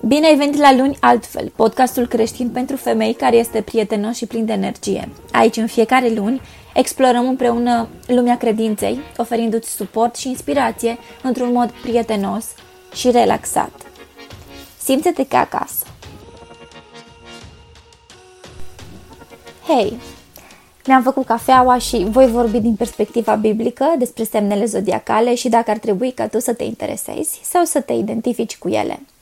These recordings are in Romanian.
Bine ai venit la Luni Altfel, podcastul creștin pentru femei care este prietenos și plin de energie. Aici, în fiecare luni, explorăm împreună lumea credinței, oferindu-ți suport și inspirație într-un mod prietenos și relaxat. Simte-te ca acasă! Hei! Mi-am făcut cafeaua și voi vorbi din perspectiva biblică despre semnele zodiacale și dacă ar trebui ca tu să te interesezi sau să te identifici cu ele –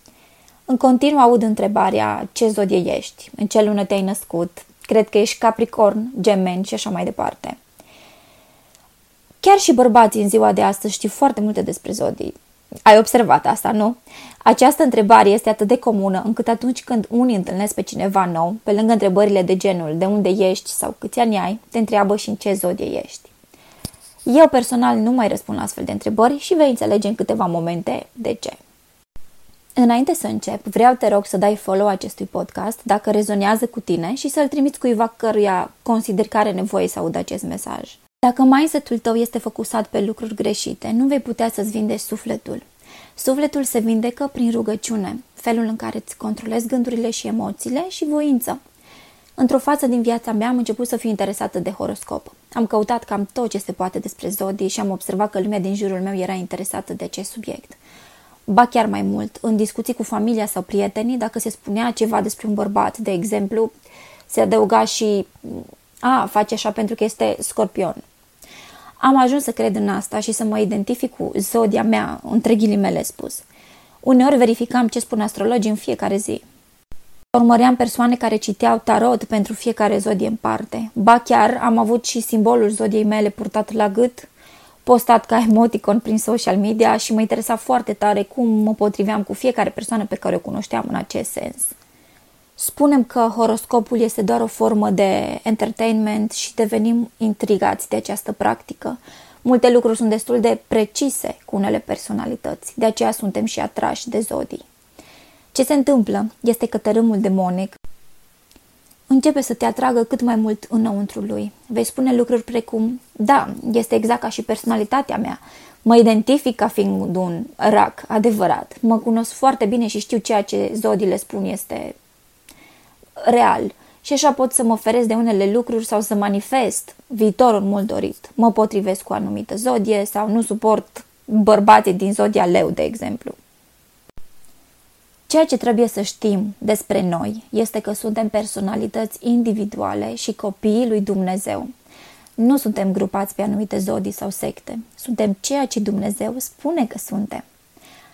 în continuu aud întrebarea ce zodie ești, în ce lună te-ai născut, cred că ești Capricorn, Gemeni și așa mai departe. Chiar și bărbații în ziua de astăzi știu foarte multe despre zodii. Ai observat asta, nu? Această întrebare este atât de comună încât atunci când unii întâlnesc pe cineva nou, pe lângă întrebările de genul de unde ești sau câți ani ai, te întreabă și în ce zodie ești. Eu personal nu mai răspund la astfel de întrebări și vei înțelege în câteva momente de ce. Înainte să încep, vreau te rog să dai follow acestui podcast dacă rezonează cu tine și să-l trimiți cuiva căruia consider că are nevoie să audă acest mesaj. Dacă mindset-ul tău este focusat pe lucruri greșite, nu vei putea să-ți vindești sufletul. Sufletul se vindecă prin rugăciune, felul în care îți controlezi gândurile și emoțiile și voință. Într-o fază din viața mea am început să fiu interesată de horoscop. Am căutat cam tot ce se poate despre zodii și am observat că lumea din jurul meu era interesată de acest subiect. Ba chiar mai mult, în discuții cu familia sau prietenii, dacă se spunea ceva despre un bărbat, de exemplu, se adăuga și a, face așa pentru că este scorpion. Am ajuns să cred în asta și să mă identific cu zodia mea, între ghilimele spus. Uneori verificam ce spun astrologii în fiecare zi. Urmăream persoane care citeau tarot pentru fiecare zodie în parte. Ba chiar am avut și simbolul zodiei mele purtat la gât postat ca emoticon prin social media și mă interesa foarte tare cum mă potriveam cu fiecare persoană pe care o cunoșteam în acest sens. Spunem că horoscopul este doar o formă de entertainment și devenim intrigați de această practică. Multe lucruri sunt destul de precise cu unele personalități, de aceea suntem și atrași de zodii. Ce se întâmplă este că tărâmul demonic începe să te atragă cât mai mult înăuntru lui. Vei spune lucruri precum, da, este exact ca și personalitatea mea. Mă identific ca fiind un rac adevărat. Mă cunosc foarte bine și știu ceea ce zodiile spun este real. Și așa pot să mă feresc de unele lucruri sau să manifest viitorul mult dorit. Mă potrivesc cu o anumită zodie sau nu suport bărbații din zodia leu, de exemplu. Ceea ce trebuie să știm despre noi este că suntem personalități individuale și copiii lui Dumnezeu. Nu suntem grupați pe anumite zodii sau secte. Suntem ceea ce Dumnezeu spune că suntem.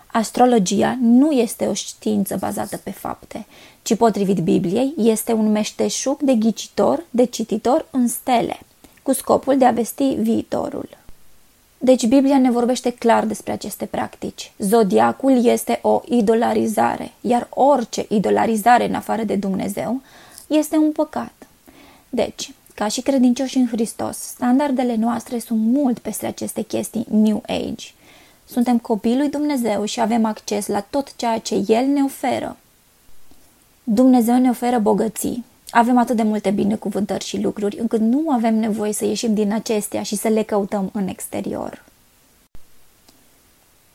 Astrologia nu este o știință bazată pe fapte, ci potrivit Bibliei este un meșteșug de ghicitor, de cititor în stele, cu scopul de a vesti viitorul. Deci Biblia ne vorbește clar despre aceste practici. Zodiacul este o idolarizare, iar orice idolarizare în afară de Dumnezeu este un păcat. Deci, ca și credincioși în Hristos, standardele noastre sunt mult peste aceste chestii New Age. Suntem copii lui Dumnezeu și avem acces la tot ceea ce El ne oferă. Dumnezeu ne oferă bogății, avem atât de multe binecuvântări și lucruri încât nu avem nevoie să ieșim din acestea și să le căutăm în exterior.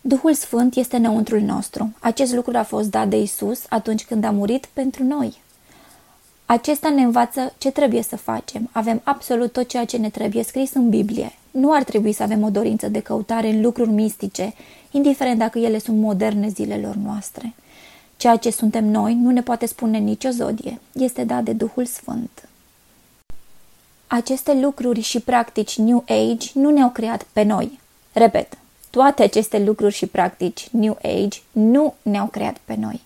Duhul Sfânt este înăuntrul nostru. Acest lucru a fost dat de Isus atunci când a murit pentru noi. Acesta ne învață ce trebuie să facem. Avem absolut tot ceea ce ne trebuie scris în Biblie. Nu ar trebui să avem o dorință de căutare în lucruri mistice, indiferent dacă ele sunt moderne zilelor noastre. Ceea ce suntem noi nu ne poate spune nicio zodie, este dat de Duhul Sfânt. Aceste lucruri și practici New Age nu ne-au creat pe noi. Repet, toate aceste lucruri și practici New Age nu ne-au creat pe noi.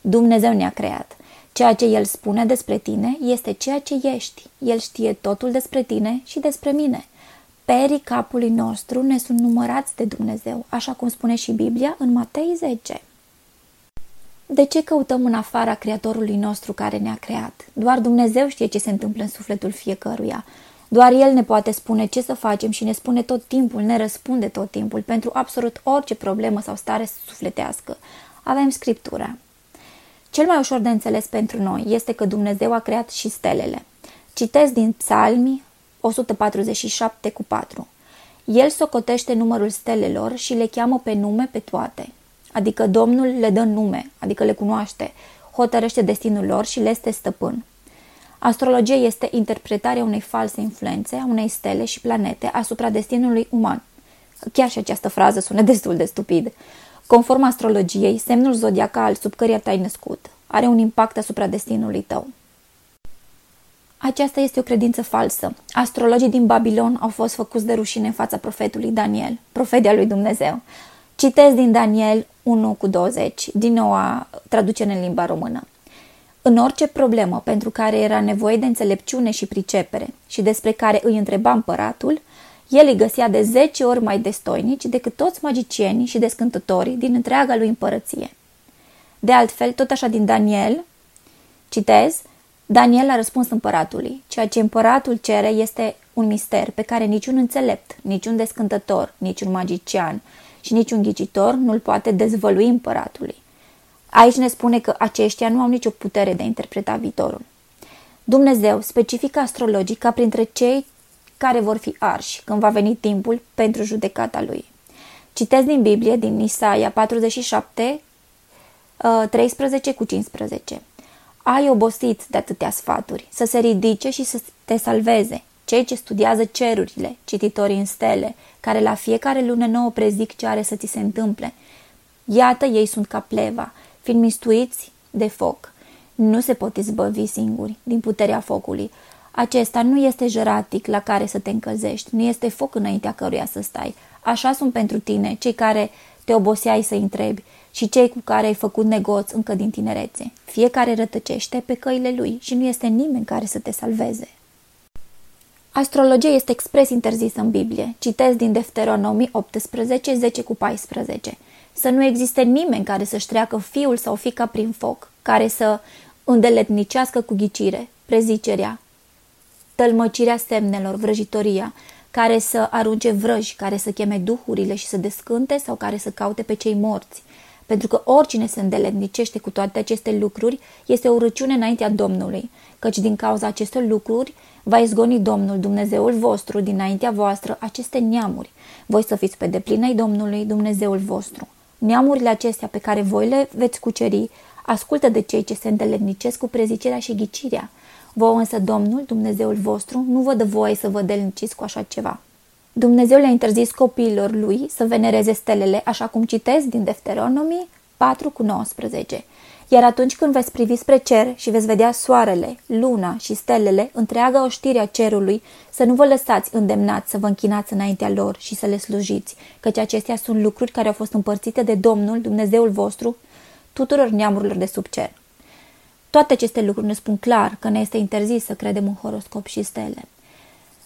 Dumnezeu ne-a creat. Ceea ce El spune despre tine este ceea ce ești. El știe totul despre tine și despre mine. Perii capului nostru ne sunt numărați de Dumnezeu, așa cum spune și Biblia în Matei 10. De ce căutăm în afara Creatorului nostru care ne-a creat? Doar Dumnezeu știe ce se întâmplă în sufletul fiecăruia. Doar El ne poate spune ce să facem și ne spune tot timpul, ne răspunde tot timpul pentru absolut orice problemă sau stare sufletească. Avem Scriptura. Cel mai ușor de înțeles pentru noi este că Dumnezeu a creat și stelele. Citesc din Psalmi 147 cu 4. El socotește numărul stelelor și le cheamă pe nume pe toate. Adică Domnul le dă nume, adică le cunoaște, hotărăște destinul lor și le este stăpân. Astrologia este interpretarea unei false influențe a unei stele și planete asupra destinului uman. Chiar și această frază sună destul de stupid. Conform astrologiei, semnul zodiacal sub căreia te-ai născut are un impact asupra destinului tău. Aceasta este o credință falsă. Astrologii din Babilon au fost făcuți de rușine în fața profetului Daniel, profetia lui Dumnezeu. Citez din Daniel 1 cu 20, din noua traducere în limba română. În orice problemă pentru care era nevoie de înțelepciune și pricepere și despre care îi întreba împăratul, el îi găsea de zece ori mai destoinici decât toți magicienii și descântătorii din întreaga lui împărăție. De altfel, tot așa din Daniel, citez, Daniel a răspuns împăratului, ceea ce împăratul cere este un mister pe care niciun înțelept, niciun descântător, niciun magician și niciun ghicitor nu-l poate dezvălui împăratului. Aici ne spune că aceștia nu au nicio putere de a interpreta viitorul. Dumnezeu specifică astrologii ca printre cei care vor fi arși când va veni timpul pentru judecata lui. Citesc din Biblie, din Isaia 47, 13 uh, cu 15. Ai obosit de atâtea sfaturi, să se ridice și să te salveze. Cei ce studiază cerurile, cititorii în stele, care la fiecare lună nouă prezic ce are să ți se întâmple. Iată, ei sunt ca pleva, fiind mistuiți de foc. Nu se pot izbăvi singuri din puterea focului. Acesta nu este jeratic la care să te încălzești, nu este foc înaintea căruia să stai. Așa sunt pentru tine cei care te oboseai să întrebi și cei cu care ai făcut negoți încă din tinerețe. Fiecare rătăcește pe căile lui și nu este nimeni care să te salveze. Astrologia este expres interzisă în Biblie. Citesc din Deuteronomii 18, 10 cu 14. Să nu existe nimeni care să-și treacă fiul sau fica prin foc, care să îndeletnicească cu ghicire, prezicerea, tălmăcirea semnelor, vrăjitoria, care să arunce vrăji, care să cheme duhurile și să descânte sau care să caute pe cei morți. Pentru că oricine se îndeletnicește cu toate aceste lucruri este o răciune înaintea Domnului, căci din cauza acestor lucruri va izgoni Domnul Dumnezeul vostru dinaintea voastră aceste neamuri. Voi să fiți pe deplină Domnului Dumnezeul vostru. Neamurile acestea pe care voi le veți cuceri, ascultă de cei ce se îndeletnicesc cu prezicerea și ghicirea. Vă însă Domnul, Dumnezeul vostru, nu vă dă voie să vă delniciți cu așa ceva. Dumnezeu le-a interzis copiilor lui să venereze stelele, așa cum citesc din Deuteronomii 4 cu 19. Iar atunci când veți privi spre cer și veți vedea soarele, luna și stelele, întreaga oștire a cerului, să nu vă lăsați îndemnați să vă închinați înaintea lor și să le slujiți, căci acestea sunt lucruri care au fost împărțite de Domnul, Dumnezeul vostru, tuturor neamurilor de sub cer. Toate aceste lucruri ne spun clar că ne este interzis să credem în horoscop și stele.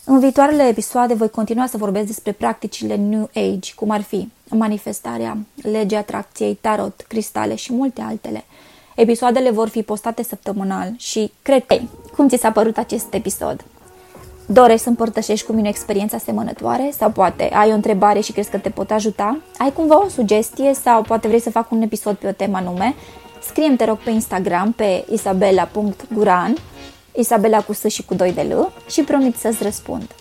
În viitoarele episoade voi continua să vorbesc despre practicile New Age, cum ar fi manifestarea, legea atracției, tarot, cristale și multe altele. Episoadele vor fi postate săptămânal și cred că... Cum ți s-a părut acest episod? Dorești să împărtășești cu mine experiența asemănătoare sau poate ai o întrebare și crezi că te pot ajuta? Ai cumva o sugestie sau poate vrei să fac un episod pe o temă anume? Scrie-mi, te rog, pe Instagram pe isabela.guran Isabela cu S și cu 2 de L și promit să-ți răspund.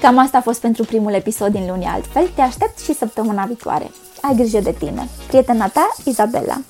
Cam asta a fost pentru primul episod din luni altfel. Te aștept și săptămâna viitoare. Ai grijă de tine. Prietena ta, Isabela.